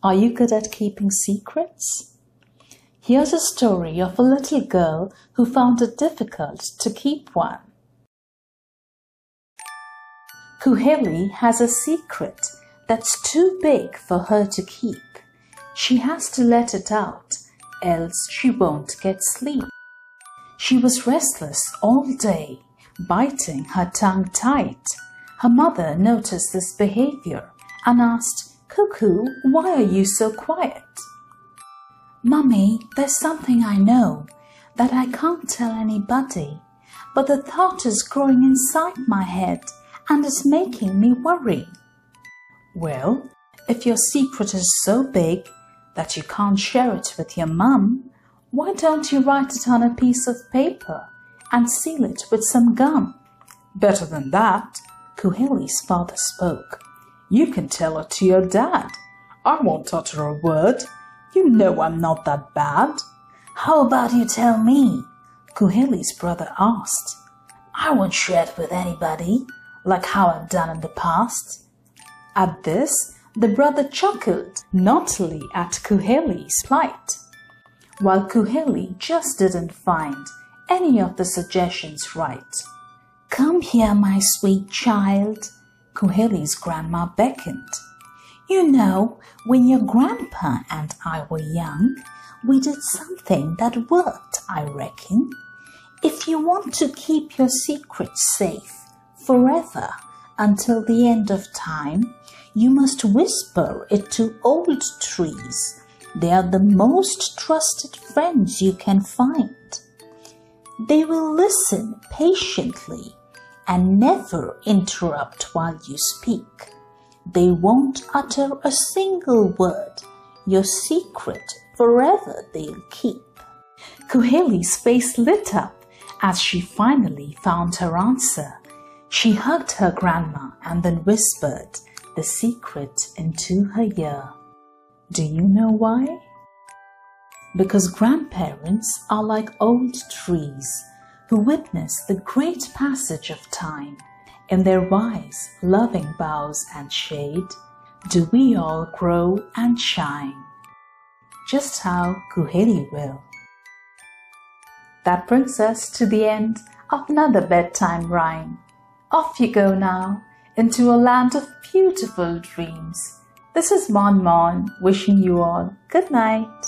Are you good at keeping secrets? Here's a story of a little girl who found it difficult to keep one. Kuheli has a secret that's too big for her to keep. She has to let it out, else she won't get sleep. She was restless all day, biting her tongue tight. Her mother noticed this behavior and asked, Cuckoo, why are you so quiet? Mummy, there's something I know that I can't tell anybody, but the thought is growing inside my head and is making me worry. Well, if your secret is so big that you can't share it with your mum, why don't you write it on a piece of paper and seal it with some gum? Better than that, Kuheli's father spoke. You can tell it to your dad. I won't utter a word. You know I'm not that bad. How about you tell me? Kuheli's brother asked. I won't share it with anybody, like how I've done in the past. At this, the brother chuckled naughtily at Kuheli's plight while Kuheli just didn't find any of the suggestions right. Come here, my sweet child, Kuheli's grandma beckoned. You know, when your grandpa and I were young, we did something that worked, I reckon. If you want to keep your secret safe forever until the end of time, you must whisper it to old trees they are the most trusted friends you can find. They will listen patiently and never interrupt while you speak. They won't utter a single word. Your secret forever they'll keep. Kuheli's face lit up as she finally found her answer. She hugged her grandma and then whispered the secret into her ear. Do you know why? Because grandparents are like old trees who witness the great passage of time. In their wise, loving boughs and shade, do we all grow and shine, just how Kuheli will. That brings us to the end of another bedtime rhyme. Off you go now into a land of beautiful dreams this is Mon Mon wishing you all good night.